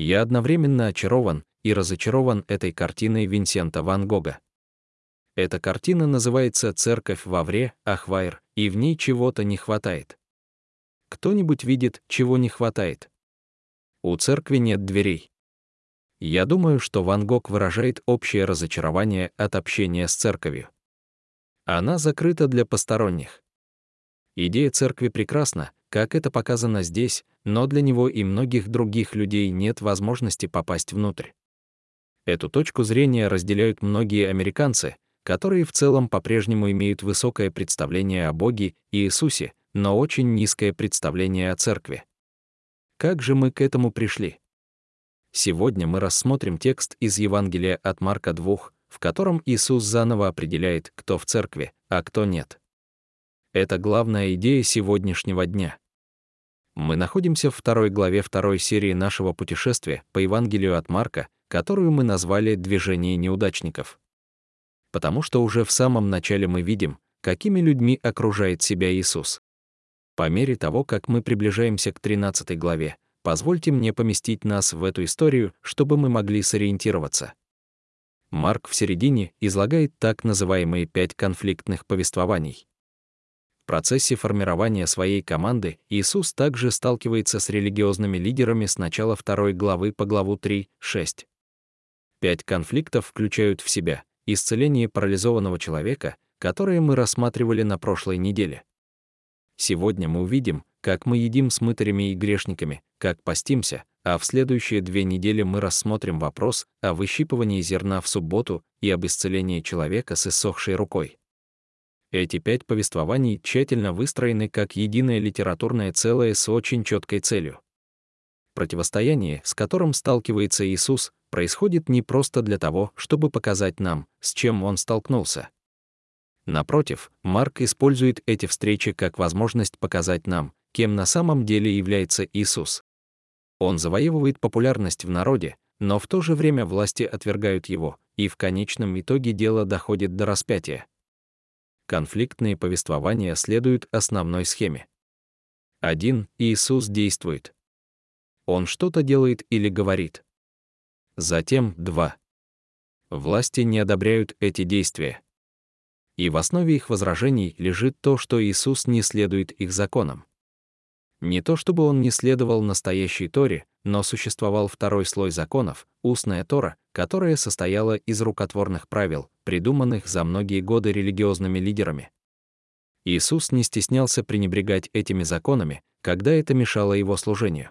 Я одновременно очарован и разочарован этой картиной Винсента Ван Гога. Эта картина называется «Церковь во вре, Ахвайр», и в ней чего-то не хватает. Кто-нибудь видит, чего не хватает? У церкви нет дверей. Я думаю, что Ван Гог выражает общее разочарование от общения с церковью. Она закрыта для посторонних. Идея церкви прекрасна, как это показано здесь, но для него и многих других людей нет возможности попасть внутрь. Эту точку зрения разделяют многие американцы, которые в целом по-прежнему имеют высокое представление о Боге и Иисусе, но очень низкое представление о церкви. Как же мы к этому пришли? Сегодня мы рассмотрим текст из Евангелия от Марка 2, в котором Иисус заново определяет, кто в церкви, а кто нет. Это главная идея сегодняшнего дня. Мы находимся в второй главе второй серии нашего путешествия по Евангелию от Марка, которую мы назвали «Движение неудачников». Потому что уже в самом начале мы видим, какими людьми окружает себя Иисус. По мере того, как мы приближаемся к 13 главе, позвольте мне поместить нас в эту историю, чтобы мы могли сориентироваться. Марк в середине излагает так называемые пять конфликтных повествований. Процессе формирования своей команды Иисус также сталкивается с религиозными лидерами с начала второй главы по главу 3, 6. Пять конфликтов включают в себя исцеление парализованного человека, которое мы рассматривали на прошлой неделе. Сегодня мы увидим, как мы едим с мытарями и грешниками, как постимся, а в следующие две недели мы рассмотрим вопрос о выщипывании зерна в субботу и об исцелении человека с иссохшей рукой. Эти пять повествований тщательно выстроены как единое литературное целое с очень четкой целью. Противостояние, с которым сталкивается Иисус, происходит не просто для того, чтобы показать нам, с чем он столкнулся. Напротив, Марк использует эти встречи как возможность показать нам, кем на самом деле является Иисус. Он завоевывает популярность в народе, но в то же время власти отвергают его, и в конечном итоге дело доходит до распятия. Конфликтные повествования следуют основной схеме. Один Иисус действует. Он что-то делает или говорит. Затем два. Власти не одобряют эти действия. И в основе их возражений лежит то, что Иисус не следует их законам. Не то чтобы он не следовал настоящей Торе, но существовал второй слой законов, устная Тора, которая состояла из рукотворных правил, придуманных за многие годы религиозными лидерами. Иисус не стеснялся пренебрегать этими законами, когда это мешало его служению.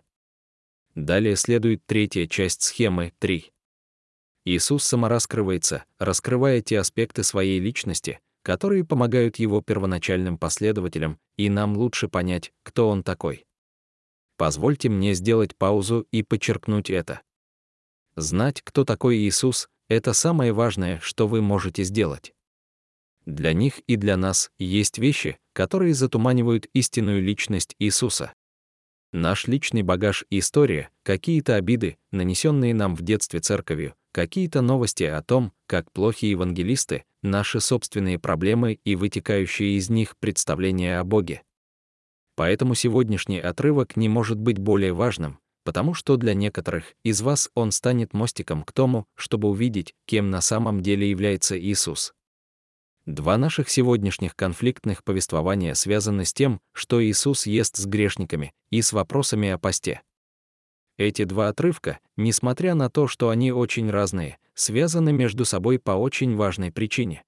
Далее следует третья часть схемы 3. Иисус самораскрывается, раскрывая те аспекты своей личности, которые помогают его первоначальным последователям и нам лучше понять, кто он такой. Позвольте мне сделать паузу и подчеркнуть это. Знать, кто такой Иисус, это самое важное, что вы можете сделать. Для них и для нас есть вещи, которые затуманивают истинную личность Иисуса. Наш личный багаж и история, какие-то обиды, нанесенные нам в детстве церковью, какие-то новости о том, как плохие евангелисты, наши собственные проблемы и вытекающие из них представления о Боге. Поэтому сегодняшний отрывок не может быть более важным, потому что для некоторых из вас он станет мостиком к тому, чтобы увидеть, кем на самом деле является Иисус. Два наших сегодняшних конфликтных повествования связаны с тем, что Иисус ест с грешниками, и с вопросами о посте. Эти два отрывка, несмотря на то, что они очень разные, связаны между собой по очень важной причине.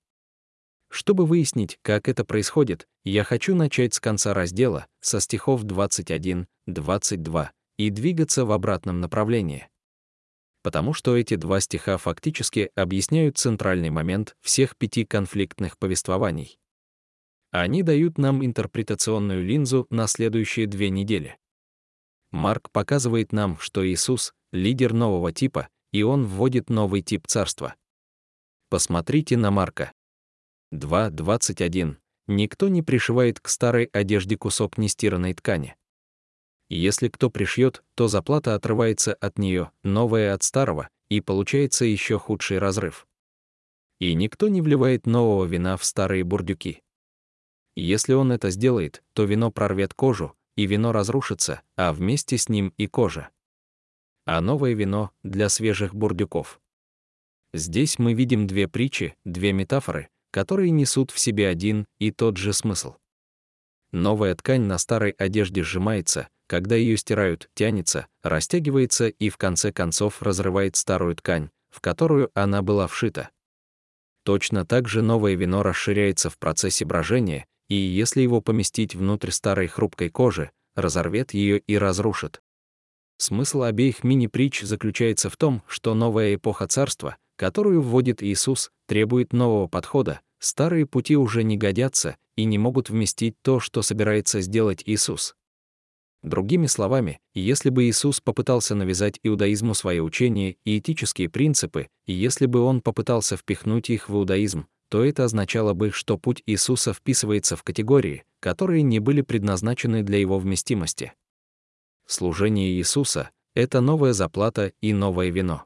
Чтобы выяснить, как это происходит, я хочу начать с конца раздела, со стихов 21, 22, и двигаться в обратном направлении потому что эти два стиха фактически объясняют центральный момент всех пяти конфликтных повествований. Они дают нам интерпретационную линзу на следующие две недели. Марк показывает нам, что Иисус — лидер нового типа, и он вводит новый тип царства. Посмотрите на Марка. 2.21. Никто не пришивает к старой одежде кусок нестиранной ткани. Если кто пришьет, то заплата отрывается от нее, новая от старого, и получается еще худший разрыв. И никто не вливает нового вина в старые бурдюки. Если он это сделает, то вино прорвет кожу, и вино разрушится, а вместе с ним и кожа. а новое вино — для свежих бурдюков. Здесь мы видим две притчи, две метафоры, которые несут в себе один и тот же смысл. Новая ткань на старой одежде сжимается, когда ее стирают, тянется, растягивается и в конце концов разрывает старую ткань, в которую она была вшита. Точно так же новое вино расширяется в процессе брожения, и если его поместить внутрь старой хрупкой кожи, разорвет ее и разрушит. Смысл обеих мини-притч заключается в том, что новая эпоха царства, которую вводит Иисус, требует нового подхода, старые пути уже не годятся и не могут вместить то, что собирается сделать Иисус. Другими словами, если бы Иисус попытался навязать иудаизму свои учения и этические принципы, и если бы он попытался впихнуть их в иудаизм, то это означало бы, что путь Иисуса вписывается в категории, которые не были предназначены для его вместимости. Служение Иисуса — это новая заплата и новое вино.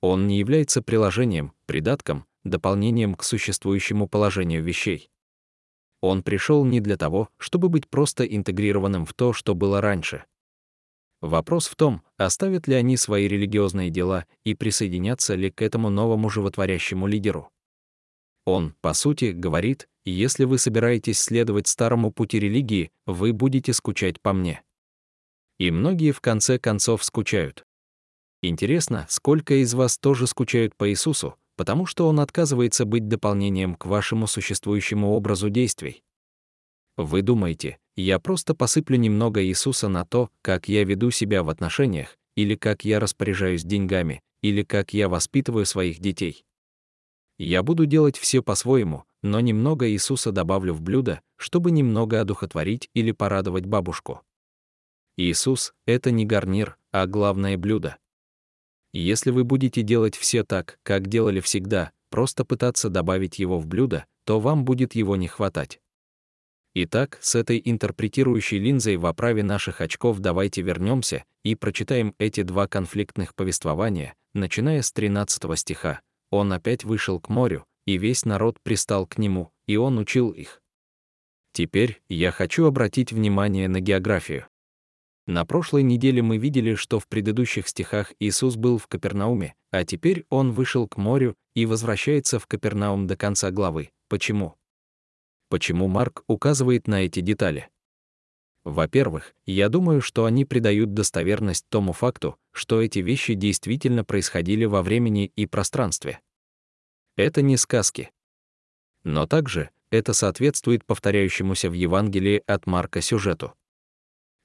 Он не является приложением, придатком, дополнением к существующему положению вещей. Он пришел не для того, чтобы быть просто интегрированным в то, что было раньше. Вопрос в том, оставят ли они свои религиозные дела и присоединятся ли к этому новому животворящему лидеру. Он, по сути, говорит, если вы собираетесь следовать старому пути религии, вы будете скучать по мне. И многие в конце концов скучают. Интересно, сколько из вас тоже скучают по Иисусу, потому что он отказывается быть дополнением к вашему существующему образу действий. Вы думаете, я просто посыплю немного Иисуса на то, как я веду себя в отношениях, или как я распоряжаюсь деньгами, или как я воспитываю своих детей. Я буду делать все по-своему, но немного Иисуса добавлю в блюдо, чтобы немного одухотворить или порадовать бабушку. Иисус — это не гарнир, а главное блюдо. Если вы будете делать все так, как делали всегда, просто пытаться добавить его в блюдо, то вам будет его не хватать. Итак, с этой интерпретирующей линзой в оправе наших очков давайте вернемся и прочитаем эти два конфликтных повествования, начиная с 13 стиха. «Он опять вышел к морю, и весь народ пристал к нему, и он учил их». Теперь я хочу обратить внимание на географию. На прошлой неделе мы видели, что в предыдущих стихах Иисус был в Капернауме, а теперь он вышел к морю и возвращается в Капернаум до конца главы. Почему? Почему Марк указывает на эти детали? Во-первых, я думаю, что они придают достоверность тому факту, что эти вещи действительно происходили во времени и пространстве. Это не сказки. Но также это соответствует повторяющемуся в Евангелии от Марка сюжету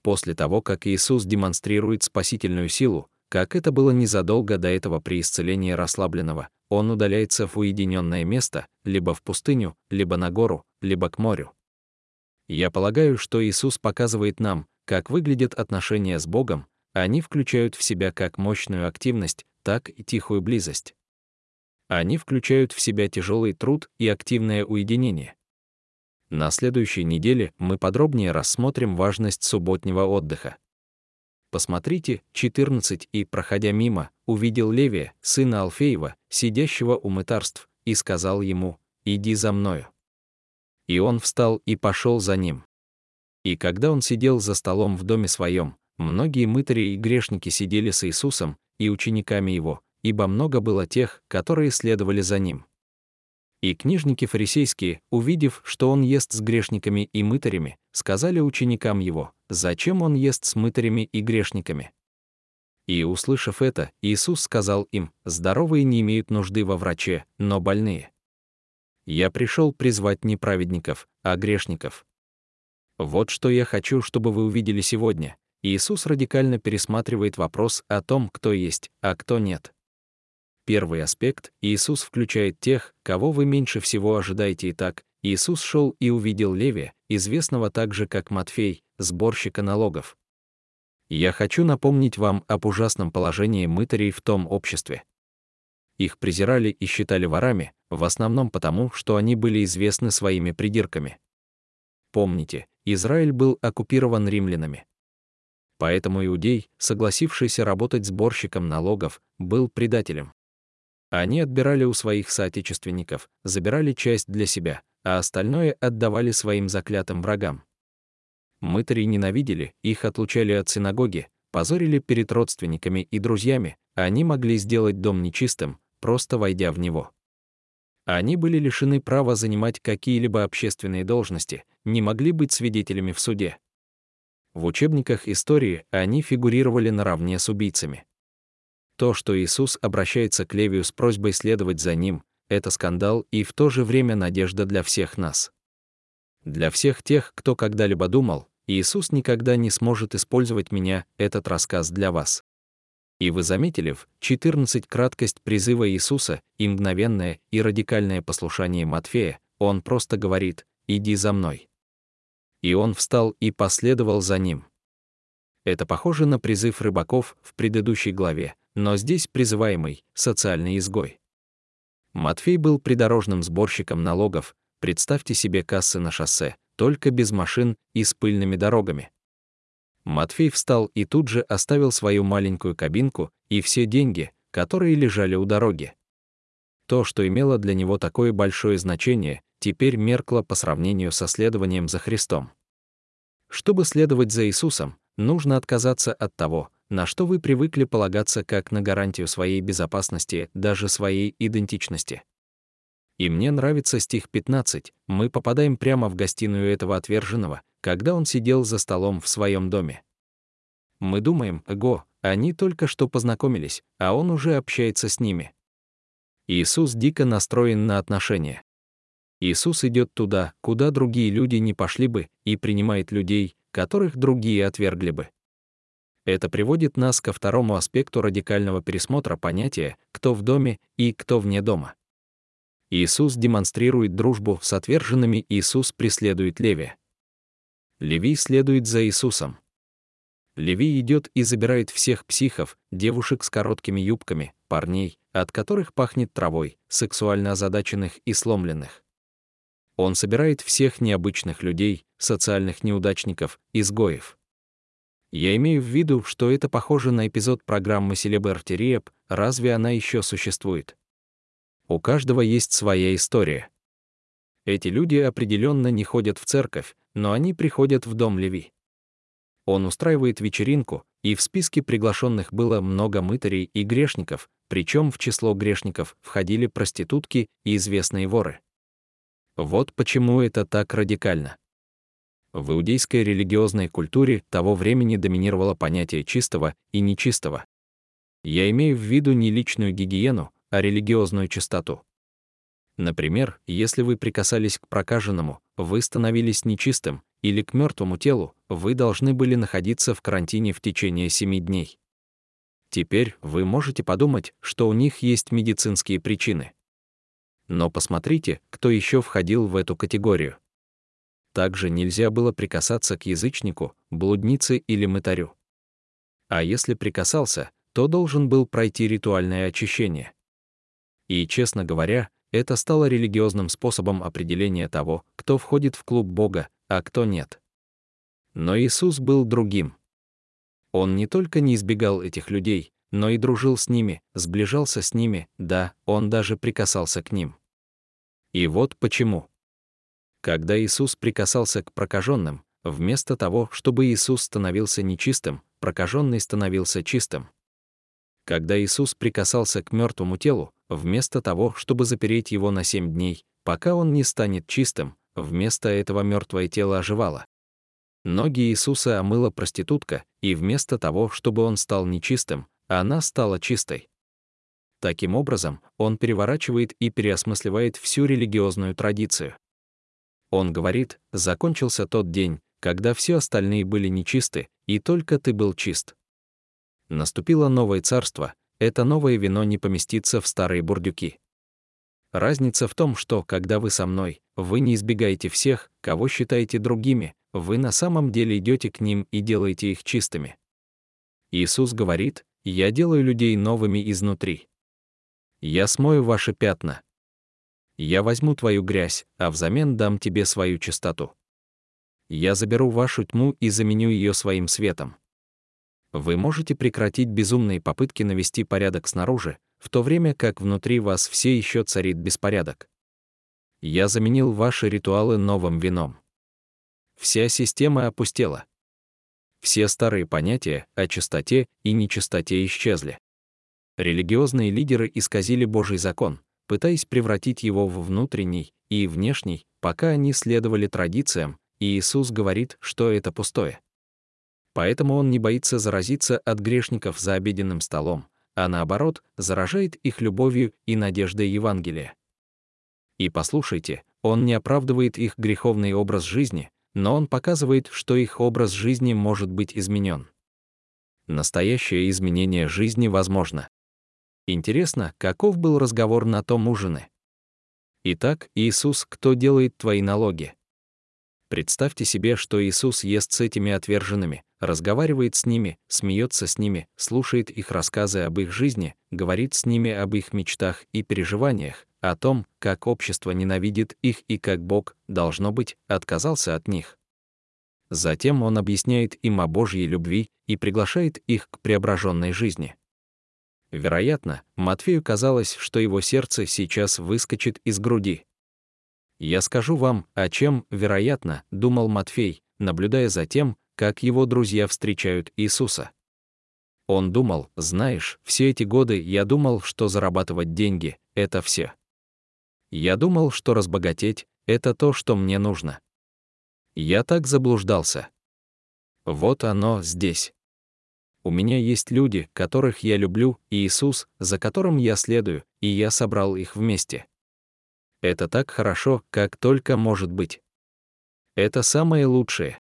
после того, как Иисус демонстрирует спасительную силу, как это было незадолго до этого при исцелении расслабленного, он удаляется в уединенное место, либо в пустыню, либо на гору, либо к морю. Я полагаю, что Иисус показывает нам, как выглядят отношения с Богом, они включают в себя как мощную активность, так и тихую близость. Они включают в себя тяжелый труд и активное уединение. На следующей неделе мы подробнее рассмотрим важность субботнего отдыха. Посмотрите, 14 и, проходя мимо, увидел Левия, сына Алфеева, сидящего у мытарств, и сказал ему, «Иди за мною». И он встал и пошел за ним. И когда он сидел за столом в доме своем, многие мытари и грешники сидели с Иисусом и учениками его, ибо много было тех, которые следовали за ним. И книжники фарисейские, увидев, что он ест с грешниками и мытарями, сказали ученикам его, зачем он ест с мытарями и грешниками. И, услышав это, Иисус сказал им, здоровые не имеют нужды во враче, но больные. Я пришел призвать не праведников, а грешников. Вот что я хочу, чтобы вы увидели сегодня. Иисус радикально пересматривает вопрос о том, кто есть, а кто нет. Первый аспект — Иисус включает тех, кого вы меньше всего ожидаете и так. Иисус шел и увидел Левия, известного также как Матфей, сборщика налогов. Я хочу напомнить вам об ужасном положении мытарей в том обществе. Их презирали и считали ворами, в основном потому, что они были известны своими придирками. Помните, Израиль был оккупирован римлянами. Поэтому иудей, согласившийся работать сборщиком налогов, был предателем. Они отбирали у своих соотечественников, забирали часть для себя, а остальное отдавали своим заклятым врагам. Мытари ненавидели, их отлучали от синагоги, позорили перед родственниками и друзьями, они могли сделать дом нечистым, просто войдя в него. Они были лишены права занимать какие-либо общественные должности, не могли быть свидетелями в суде. В учебниках истории они фигурировали наравне с убийцами. То, что Иисус обращается к Левию с просьбой следовать за ним, это скандал и в то же время надежда для всех нас. Для всех тех, кто когда-либо думал, Иисус никогда не сможет использовать меня, этот рассказ для вас. И вы заметили в 14 краткость призыва Иисуса и мгновенное и радикальное послушание Матфея, он просто говорит «иди за мной». И он встал и последовал за ним. Это похоже на призыв рыбаков в предыдущей главе, но здесь призываемый социальный изгой. Матфей был придорожным сборщиком налогов, представьте себе кассы на шоссе, только без машин и с пыльными дорогами. Матфей встал и тут же оставил свою маленькую кабинку и все деньги, которые лежали у дороги. То, что имело для него такое большое значение, теперь меркло по сравнению со следованием за Христом. Чтобы следовать за Иисусом, нужно отказаться от того, на что вы привыкли полагаться как на гарантию своей безопасности, даже своей идентичности. И мне нравится стих 15. Мы попадаем прямо в гостиную этого отверженного, когда он сидел за столом в своем доме. Мы думаем, го, они только что познакомились, а он уже общается с ними. Иисус дико настроен на отношения. Иисус идет туда, куда другие люди не пошли бы, и принимает людей, которых другие отвергли бы. Это приводит нас ко второму аспекту радикального пересмотра понятия «кто в доме» и «кто вне дома». Иисус демонстрирует дружбу с отверженными, Иисус преследует Леви. Леви следует за Иисусом. Леви идет и забирает всех психов, девушек с короткими юбками, парней, от которых пахнет травой, сексуально озадаченных и сломленных. Он собирает всех необычных людей, социальных неудачников, изгоев. Я имею в виду, что это похоже на эпизод программы Celebrity Rehab, разве она еще существует? У каждого есть своя история. Эти люди определенно не ходят в церковь, но они приходят в дом Леви. Он устраивает вечеринку, и в списке приглашенных было много мытарей и грешников, причем в число грешников входили проститутки и известные воры. Вот почему это так радикально. В иудейской религиозной культуре того времени доминировало понятие чистого и нечистого. Я имею в виду не личную гигиену, а религиозную чистоту. Например, если вы прикасались к прокаженному, вы становились нечистым, или к мертвому телу, вы должны были находиться в карантине в течение семи дней. Теперь вы можете подумать, что у них есть медицинские причины. Но посмотрите, кто еще входил в эту категорию. Также нельзя было прикасаться к язычнику, блуднице или мытарю. А если прикасался, то должен был пройти ритуальное очищение. И, честно говоря, это стало религиозным способом определения того, кто входит в клуб Бога, а кто нет. Но Иисус был другим. Он не только не избегал этих людей, но и дружил с ними, сближался с ними, да, он даже прикасался к ним. И вот почему. Когда Иисус прикасался к прокаженным, вместо того, чтобы Иисус становился нечистым, прокаженный становился чистым. Когда Иисус прикасался к мертвому телу, вместо того, чтобы запереть его на семь дней, пока он не станет чистым, вместо этого мертвое тело оживало. Ноги Иисуса омыла проститутка, и вместо того, чтобы он стал нечистым, она стала чистой. Таким образом, он переворачивает и переосмысливает всю религиозную традицию. Он говорит, закончился тот день, когда все остальные были нечисты, и только ты был чист. Наступило новое царство, это новое вино не поместится в старые бурдюки. Разница в том, что, когда вы со мной, вы не избегаете всех, кого считаете другими, вы на самом деле идете к ним и делаете их чистыми. Иисус говорит, «Я делаю людей новыми изнутри. Я смою ваши пятна. Я возьму твою грязь, а взамен дам тебе свою чистоту. Я заберу вашу тьму и заменю ее своим светом вы можете прекратить безумные попытки навести порядок снаружи, в то время как внутри вас все еще царит беспорядок. Я заменил ваши ритуалы новым вином. Вся система опустела. Все старые понятия о чистоте и нечистоте исчезли. Религиозные лидеры исказили Божий закон, пытаясь превратить его в внутренний и внешний, пока они следовали традициям, и Иисус говорит, что это пустое. Поэтому он не боится заразиться от грешников за обеденным столом, а наоборот, заражает их любовью и надеждой Евангелия. И послушайте, он не оправдывает их греховный образ жизни, но он показывает, что их образ жизни может быть изменен. Настоящее изменение жизни возможно. Интересно, каков был разговор на том ужине? Итак, Иисус, кто делает твои налоги? Представьте себе, что Иисус ест с этими отверженными, разговаривает с ними, смеется с ними, слушает их рассказы об их жизни, говорит с ними об их мечтах и переживаниях, о том, как общество ненавидит их и как Бог, должно быть, отказался от них. Затем он объясняет им о Божьей любви и приглашает их к преображенной жизни. Вероятно, Матфею казалось, что его сердце сейчас выскочит из груди. Я скажу вам, о чем, вероятно, думал Матфей, наблюдая за тем, как его друзья встречают Иисуса. Он думал, знаешь, все эти годы я думал, что зарабатывать деньги — это все. Я думал, что разбогатеть — это то, что мне нужно. Я так заблуждался. Вот оно здесь. У меня есть люди, которых я люблю, и Иисус, за которым я следую, и я собрал их вместе. Это так хорошо, как только может быть. Это самое лучшее.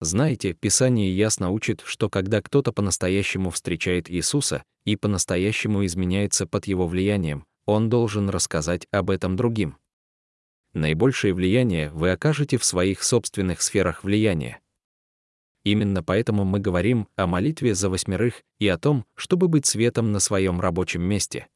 Знаете, Писание ясно учит, что когда кто-то по-настоящему встречает Иисуса и по-настоящему изменяется под его влиянием, он должен рассказать об этом другим. Наибольшее влияние вы окажете в своих собственных сферах влияния. Именно поэтому мы говорим о молитве за восьмерых и о том, чтобы быть светом на своем рабочем месте.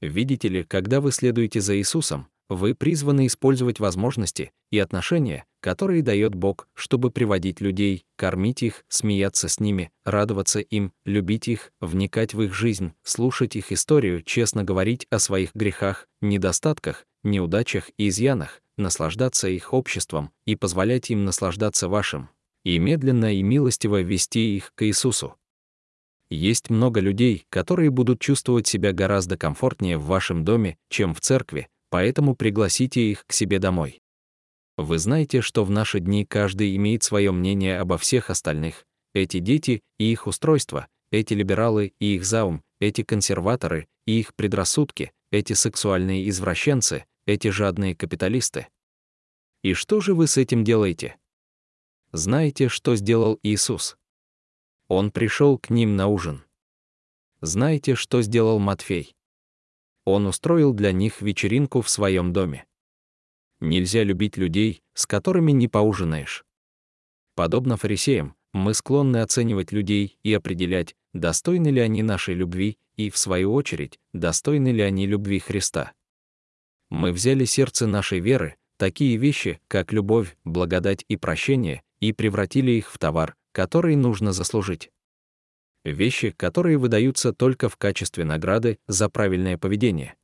Видите ли, когда вы следуете за Иисусом, вы призваны использовать возможности и отношения, которые дает Бог, чтобы приводить людей, кормить их, смеяться с ними, радоваться им, любить их, вникать в их жизнь, слушать их историю, честно говорить о своих грехах, недостатках, неудачах и изъянах, наслаждаться их обществом и позволять им наслаждаться вашим, и медленно и милостиво вести их к Иисусу. Есть много людей, которые будут чувствовать себя гораздо комфортнее в вашем доме, чем в церкви, поэтому пригласите их к себе домой. Вы знаете, что в наши дни каждый имеет свое мнение обо всех остальных. Эти дети и их устройства, эти либералы и их заум, эти консерваторы и их предрассудки, эти сексуальные извращенцы, эти жадные капиталисты. И что же вы с этим делаете? Знаете, что сделал Иисус? Он пришел к ним на ужин. Знаете, что сделал Матфей? он устроил для них вечеринку в своем доме. Нельзя любить людей, с которыми не поужинаешь. Подобно фарисеям, мы склонны оценивать людей и определять, достойны ли они нашей любви и, в свою очередь, достойны ли они любви Христа. Мы взяли сердце нашей веры, такие вещи, как любовь, благодать и прощение, и превратили их в товар, который нужно заслужить вещи, которые выдаются только в качестве награды за правильное поведение.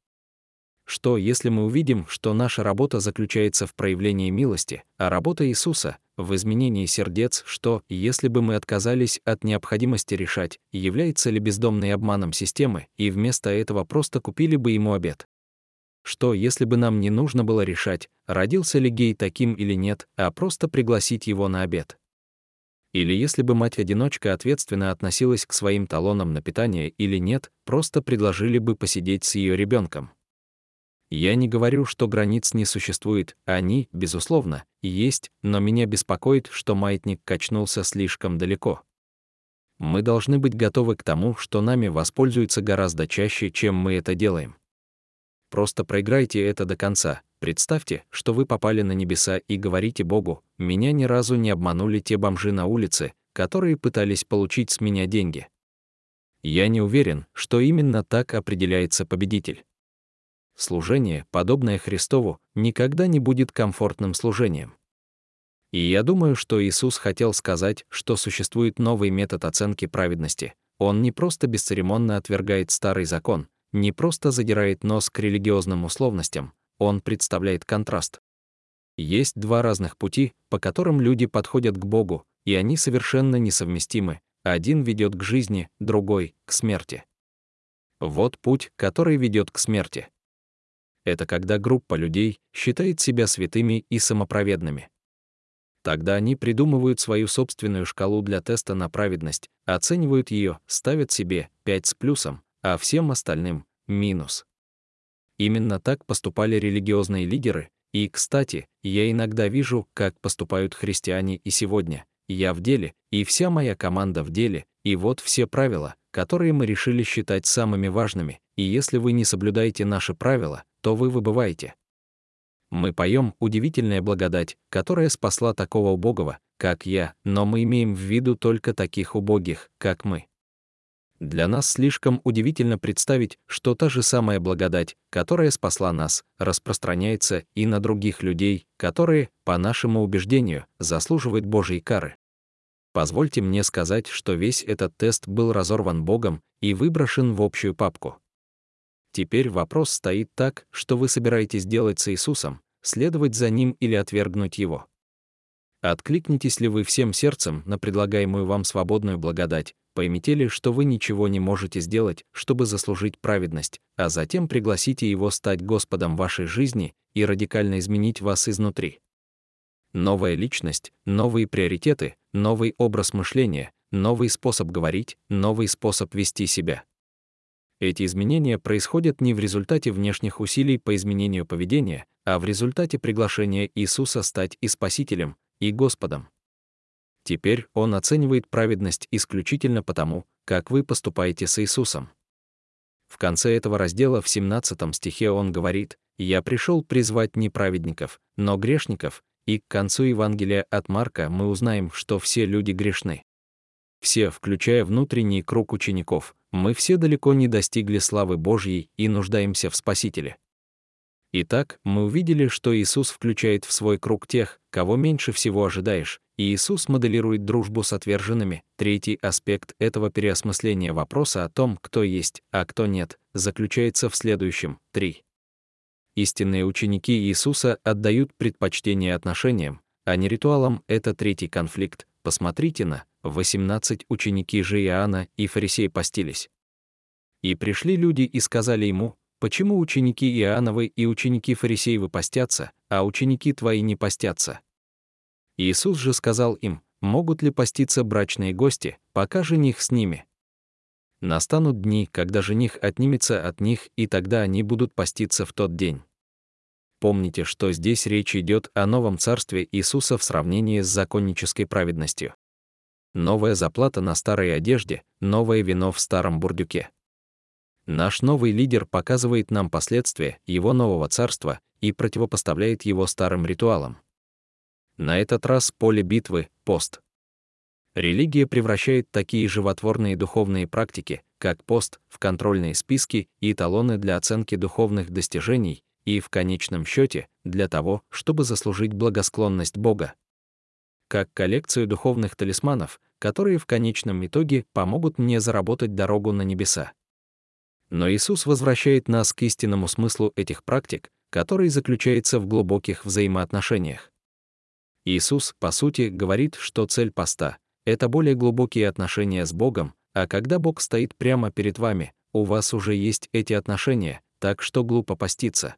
Что, если мы увидим, что наша работа заключается в проявлении милости, а работа Иисуса — в изменении сердец, что, если бы мы отказались от необходимости решать, является ли бездомный обманом системы, и вместо этого просто купили бы ему обед? Что, если бы нам не нужно было решать, родился ли гей таким или нет, а просто пригласить его на обед? Или если бы мать-одиночка ответственно относилась к своим талонам на питание или нет, просто предложили бы посидеть с ее ребенком. Я не говорю, что границ не существует, они, безусловно, есть, но меня беспокоит, что маятник качнулся слишком далеко. Мы должны быть готовы к тому, что нами воспользуются гораздо чаще, чем мы это делаем. Просто проиграйте это до конца, Представьте, что вы попали на небеса и говорите Богу, меня ни разу не обманули те бомжи на улице, которые пытались получить с меня деньги. Я не уверен, что именно так определяется победитель. Служение, подобное Христову, никогда не будет комфортным служением. И я думаю, что Иисус хотел сказать, что существует новый метод оценки праведности. Он не просто бесцеремонно отвергает старый закон, не просто задирает нос к религиозным условностям, он представляет контраст. Есть два разных пути, по которым люди подходят к Богу, и они совершенно несовместимы. Один ведет к жизни, другой — к смерти. Вот путь, который ведет к смерти. Это когда группа людей считает себя святыми и самоправедными. Тогда они придумывают свою собственную шкалу для теста на праведность, оценивают ее, ставят себе 5 с плюсом, а всем остальным — минус. Именно так поступали религиозные лидеры, и, кстати, я иногда вижу, как поступают христиане и сегодня. Я в деле, и вся моя команда в деле, и вот все правила, которые мы решили считать самыми важными, и если вы не соблюдаете наши правила, то вы выбываете. Мы поем «Удивительная благодать», которая спасла такого убогого, как я, но мы имеем в виду только таких убогих, как мы. Для нас слишком удивительно представить, что та же самая благодать, которая спасла нас, распространяется и на других людей, которые, по нашему убеждению, заслуживают Божьей кары. Позвольте мне сказать, что весь этот тест был разорван Богом и выброшен в общую папку. Теперь вопрос стоит так, что вы собираетесь делать с Иисусом, следовать за Ним или отвергнуть Его. Откликнетесь ли вы всем сердцем на предлагаемую вам свободную благодать, поймите ли, что вы ничего не можете сделать, чтобы заслужить праведность, а затем пригласите Его стать Господом вашей жизни и радикально изменить вас изнутри. Новая личность, новые приоритеты, новый образ мышления, новый способ говорить, новый способ вести себя. Эти изменения происходят не в результате внешних усилий по изменению поведения, а в результате приглашения Иисуса стать и Спасителем, и Господом. Теперь Он оценивает праведность исключительно потому, как вы поступаете с Иисусом. В конце этого раздела в 17 стихе Он говорит, «Я пришел призвать не праведников, но грешников», и к концу Евангелия от Марка мы узнаем, что все люди грешны. Все, включая внутренний круг учеников, мы все далеко не достигли славы Божьей и нуждаемся в Спасителе. Итак, мы увидели, что Иисус включает в свой круг тех, кого меньше всего ожидаешь, Иисус моделирует дружбу с отверженными. Третий аспект этого переосмысления вопроса о том, кто есть, а кто нет, заключается в следующем. 3. Истинные ученики Иисуса отдают предпочтение отношениям, а не ритуалам. Это третий конфликт. Посмотрите на 18 ученики же Иоанна и фарисеи постились. И пришли люди и сказали ему, почему ученики Иоанновы и ученики фарисеевы постятся, а ученики твои не постятся? Иисус же сказал им, могут ли поститься брачные гости, пока жених с ними? Настанут дни, когда жених отнимется от них, и тогда они будут поститься в тот день. Помните, что здесь речь идет о новом царстве Иисуса в сравнении с законнической праведностью новая заплата на старой одежде, новое вино в старом бурдюке. Наш новый лидер показывает нам последствия его нового царства и противопоставляет его старым ритуалам. На этот раз поле битвы — пост. Религия превращает такие животворные духовные практики, как пост, в контрольные списки и эталоны для оценки духовных достижений и, в конечном счете, для того, чтобы заслужить благосклонность Бога как коллекцию духовных талисманов, которые в конечном итоге помогут мне заработать дорогу на небеса. Но Иисус возвращает нас к истинному смыслу этих практик, который заключается в глубоких взаимоотношениях. Иисус, по сути, говорит, что цель поста — это более глубокие отношения с Богом, а когда Бог стоит прямо перед вами, у вас уже есть эти отношения, так что глупо поститься.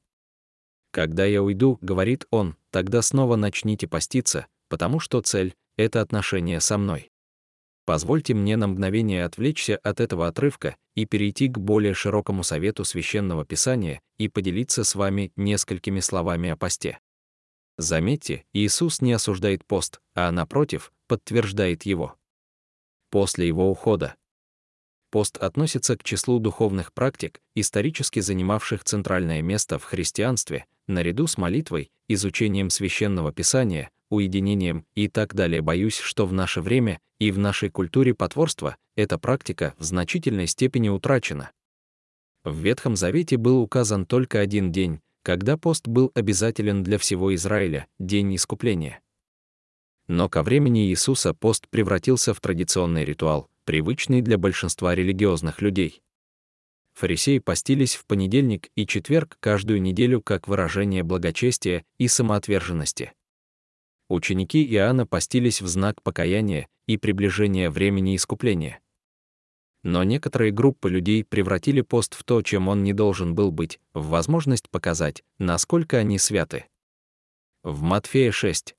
«Когда я уйду, — говорит он, — тогда снова начните поститься, потому что цель — это отношение со мной. Позвольте мне на мгновение отвлечься от этого отрывка и перейти к более широкому совету священного писания и поделиться с вами несколькими словами о посте. Заметьте, Иисус не осуждает пост, а напротив, подтверждает его. После его ухода. Пост относится к числу духовных практик, исторически занимавших центральное место в христианстве, наряду с молитвой, изучением священного писания, уединением и так далее. Боюсь, что в наше время и в нашей культуре потворства эта практика в значительной степени утрачена. В Ветхом Завете был указан только один день, когда пост был обязателен для всего Израиля — день искупления. Но ко времени Иисуса пост превратился в традиционный ритуал, привычный для большинства религиозных людей. фарисеи постились в понедельник и четверг каждую неделю как выражение благочестия и самоотверженности. Ученики Иоанна постились в знак покаяния и приближения времени искупления. Но некоторые группы людей превратили пост в то, чем он не должен был быть, в возможность показать, насколько они святы. В Матфея 6.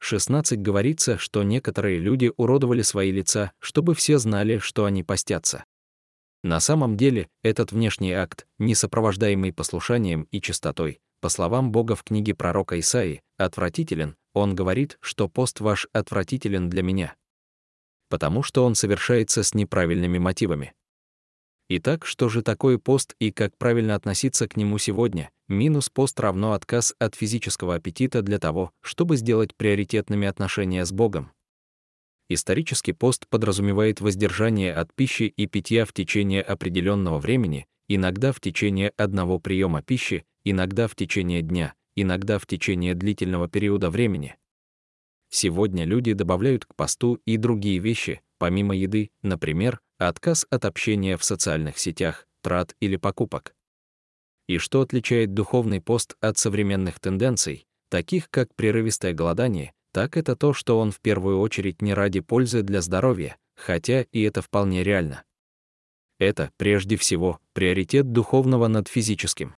16 говорится, что некоторые люди уродовали свои лица, чтобы все знали, что они постятся. На самом деле, этот внешний акт, не сопровождаемый послушанием и чистотой, по словам Бога в книге пророка Исаии, отвратителен, он говорит, что пост ваш отвратителен для меня потому что он совершается с неправильными мотивами. Итак, что же такое пост и как правильно относиться к нему сегодня? Минус пост равно отказ от физического аппетита для того, чтобы сделать приоритетными отношения с Богом. Исторический пост подразумевает воздержание от пищи и питья в течение определенного времени, иногда в течение одного приема пищи, иногда в течение дня, иногда в течение длительного периода времени. Сегодня люди добавляют к посту и другие вещи, помимо еды, например, отказ от общения в социальных сетях, трат или покупок. И что отличает духовный пост от современных тенденций, таких как прерывистое голодание, так это то, что он в первую очередь не ради пользы для здоровья, хотя и это вполне реально. Это, прежде всего, приоритет духовного над физическим.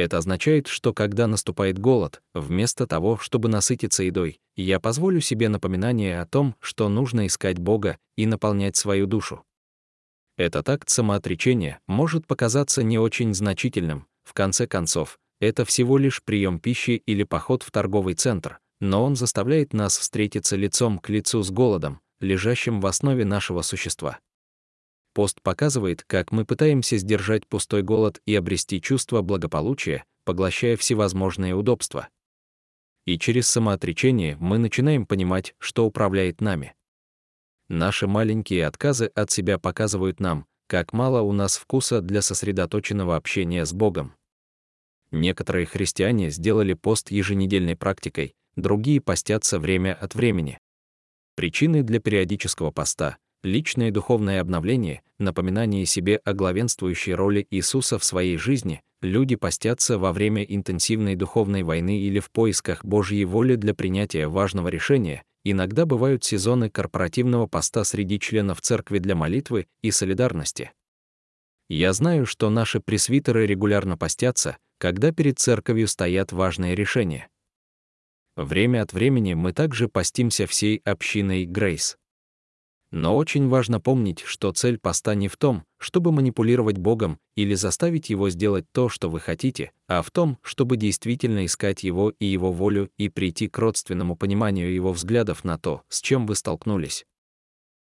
Это означает, что когда наступает голод, вместо того, чтобы насытиться едой, я позволю себе напоминание о том, что нужно искать Бога и наполнять свою душу. Этот акт самоотречения может показаться не очень значительным, в конце концов, это всего лишь прием пищи или поход в торговый центр, но он заставляет нас встретиться лицом к лицу с голодом, лежащим в основе нашего существа. Пост показывает, как мы пытаемся сдержать пустой голод и обрести чувство благополучия, поглощая всевозможные удобства. И через самоотречение мы начинаем понимать, что управляет нами. Наши маленькие отказы от себя показывают нам, как мало у нас вкуса для сосредоточенного общения с Богом. Некоторые христиане сделали пост еженедельной практикой, другие постятся время от времени. Причины для периодического поста личное духовное обновление, напоминание себе о главенствующей роли Иисуса в своей жизни, люди постятся во время интенсивной духовной войны или в поисках Божьей воли для принятия важного решения, иногда бывают сезоны корпоративного поста среди членов церкви для молитвы и солидарности. Я знаю, что наши пресвитеры регулярно постятся, когда перед церковью стоят важные решения. Время от времени мы также постимся всей общиной Грейс. Но очень важно помнить, что цель поста не в том, чтобы манипулировать Богом или заставить Его сделать то, что вы хотите, а в том, чтобы действительно искать Его и Его волю и прийти к родственному пониманию Его взглядов на то, с чем вы столкнулись.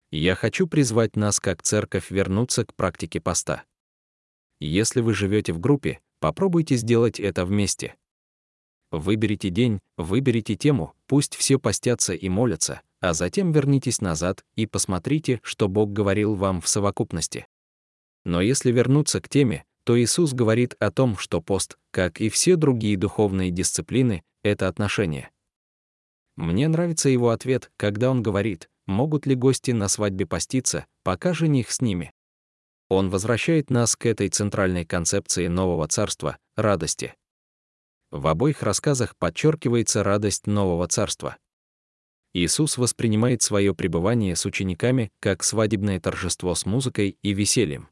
Я хочу призвать нас как церковь вернуться к практике поста. Если вы живете в группе, попробуйте сделать это вместе. Выберите день, выберите тему, пусть все постятся и молятся, а затем вернитесь назад и посмотрите, что Бог говорил вам в совокупности. Но если вернуться к теме, то Иисус говорит о том, что пост, как и все другие духовные дисциплины, это отношения. Мне нравится его ответ, когда он говорит, могут ли гости на свадьбе поститься, пока жених с ними. Он возвращает нас к этой центральной концепции нового царства — радости. В обоих рассказах подчеркивается радость нового царства. Иисус воспринимает свое пребывание с учениками как свадебное торжество с музыкой и весельем.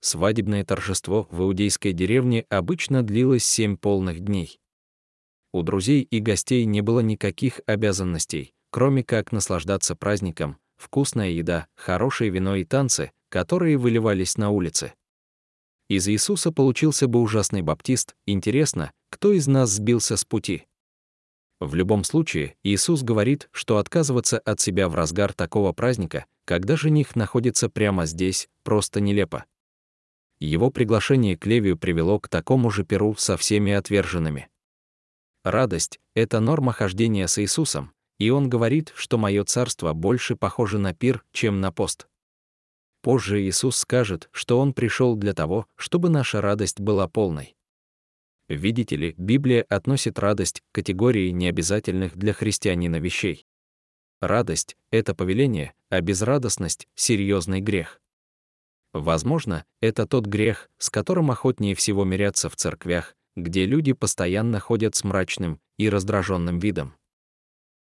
Свадебное торжество в иудейской деревне обычно длилось семь полных дней. У друзей и гостей не было никаких обязанностей, кроме как наслаждаться праздником, вкусная еда, хорошее вино и танцы, которые выливались на улице. Из Иисуса получился бы ужасный баптист, интересно, кто из нас сбился с пути? В любом случае, Иисус говорит, что отказываться от себя в разгар такого праздника, когда жених находится прямо здесь, просто нелепо. Его приглашение к Левию привело к такому же перу со всеми отверженными. Радость — это норма хождения с Иисусом, и он говорит, что мое царство больше похоже на пир, чем на пост. Позже Иисус скажет, что Он пришел для того, чтобы наша радость была полной. Видите ли, Библия относит радость к категории необязательных для христианина вещей. Радость — это повеление, а безрадостность — серьезный грех. Возможно, это тот грех, с которым охотнее всего мирятся в церквях, где люди постоянно ходят с мрачным и раздраженным видом.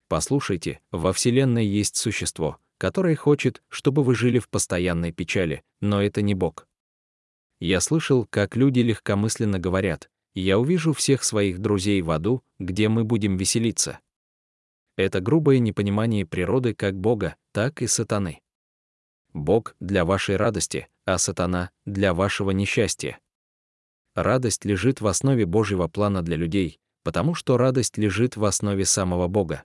Послушайте, во Вселенной есть существо, которое хочет, чтобы вы жили в постоянной печали, но это не Бог. Я слышал, как люди легкомысленно говорят, «Я увижу всех своих друзей в аду, где мы будем веселиться». Это грубое непонимание природы как Бога, так и сатаны. Бог для вашей радости, а сатана для вашего несчастья. Радость лежит в основе Божьего плана для людей, потому что радость лежит в основе самого Бога.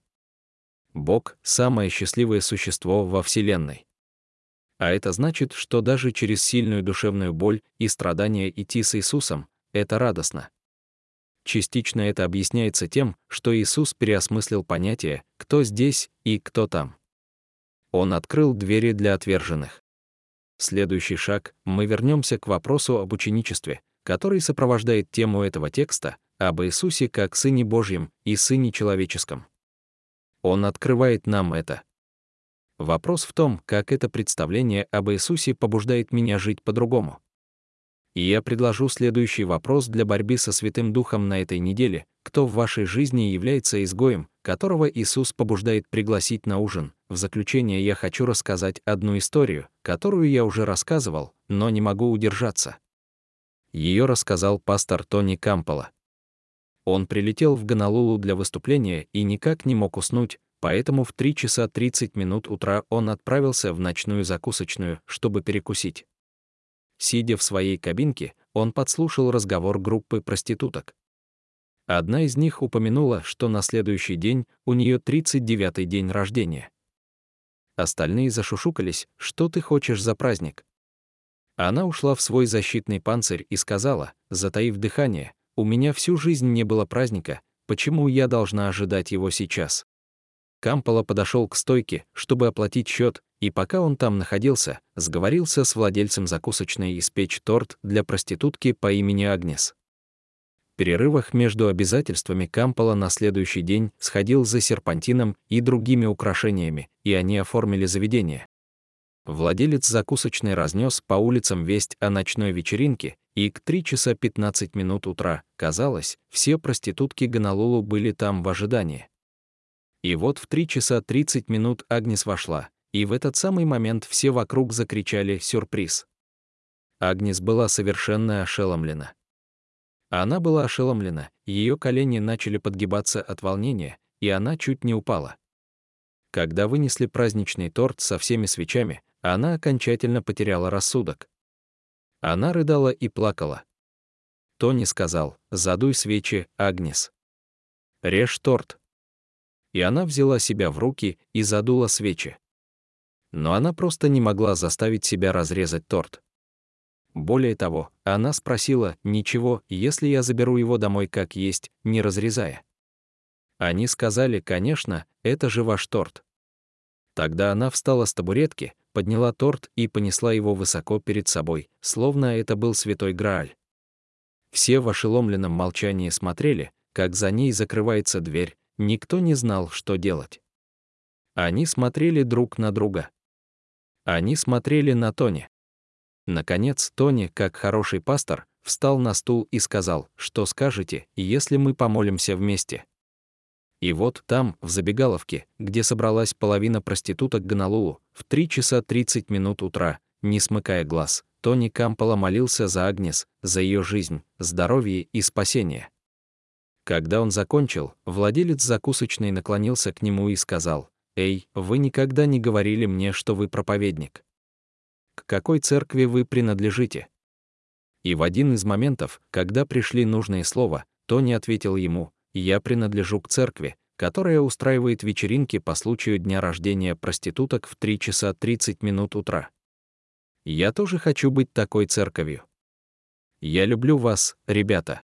Бог — самое счастливое существо во Вселенной. А это значит, что даже через сильную душевную боль и страдания идти с Иисусом — это радостно. Частично это объясняется тем, что Иисус переосмыслил понятие «кто здесь» и «кто там». Он открыл двери для отверженных. Следующий шаг — мы вернемся к вопросу об ученичестве, который сопровождает тему этого текста об Иисусе как Сыне Божьем и Сыне Человеческом. Он открывает нам это. Вопрос в том, как это представление об Иисусе побуждает меня жить по-другому. И я предложу следующий вопрос для борьбы со Святым Духом на этой неделе. Кто в вашей жизни является изгоем, которого Иисус побуждает пригласить на ужин? В заключение я хочу рассказать одну историю, которую я уже рассказывал, но не могу удержаться. Ее рассказал пастор Тони Кампола. Он прилетел в Гонолулу для выступления и никак не мог уснуть, поэтому в 3 часа 30 минут утра он отправился в ночную закусочную, чтобы перекусить. Сидя в своей кабинке, он подслушал разговор группы проституток. Одна из них упомянула, что на следующий день у нее 39-й день рождения. Остальные зашушукались, что ты хочешь за праздник. Она ушла в свой защитный панцирь и сказала, затаив дыхание, «У меня всю жизнь не было праздника, почему я должна ожидать его сейчас?» Кампола подошел к стойке, чтобы оплатить счет, и пока он там находился, сговорился с владельцем закусочной испечь торт для проститутки по имени Агнес. В перерывах между обязательствами Кампола на следующий день сходил за серпантином и другими украшениями, и они оформили заведение. Владелец закусочной разнес по улицам весть о ночной вечеринке, и к 3 часа 15 минут утра, казалось, все проститутки Гонолулу были там в ожидании. И вот в 3 часа 30 минут Агнес вошла, и в этот самый момент все вокруг закричали «Сюрприз!». Агнес была совершенно ошеломлена. Она была ошеломлена, ее колени начали подгибаться от волнения, и она чуть не упала. Когда вынесли праздничный торт со всеми свечами, она окончательно потеряла рассудок. Она рыдала и плакала. Тони сказал, «Задуй свечи, Агнес. Режь торт». И она взяла себя в руки и задула свечи но она просто не могла заставить себя разрезать торт. Более того, она спросила, ничего, если я заберу его домой как есть, не разрезая. Они сказали, конечно, это же ваш торт. Тогда она встала с табуретки, подняла торт и понесла его высоко перед собой, словно это был святой Грааль. Все в ошеломленном молчании смотрели, как за ней закрывается дверь, никто не знал, что делать. Они смотрели друг на друга. Они смотрели на Тони. Наконец, Тони, как хороший пастор, встал на стул и сказал, что скажете, если мы помолимся вместе. И вот там, в забегаловке, где собралась половина проституток Гонолулу, в 3 часа 30 минут утра, не смыкая глаз, Тони Кампола молился за Агнес, за ее жизнь, здоровье и спасение. Когда он закончил, владелец закусочной наклонился к нему и сказал, «Эй, вы никогда не говорили мне, что вы проповедник. К какой церкви вы принадлежите?» И в один из моментов, когда пришли нужные слова, Тони ответил ему, «Я принадлежу к церкви, которая устраивает вечеринки по случаю дня рождения проституток в 3 часа 30 минут утра. Я тоже хочу быть такой церковью. Я люблю вас, ребята.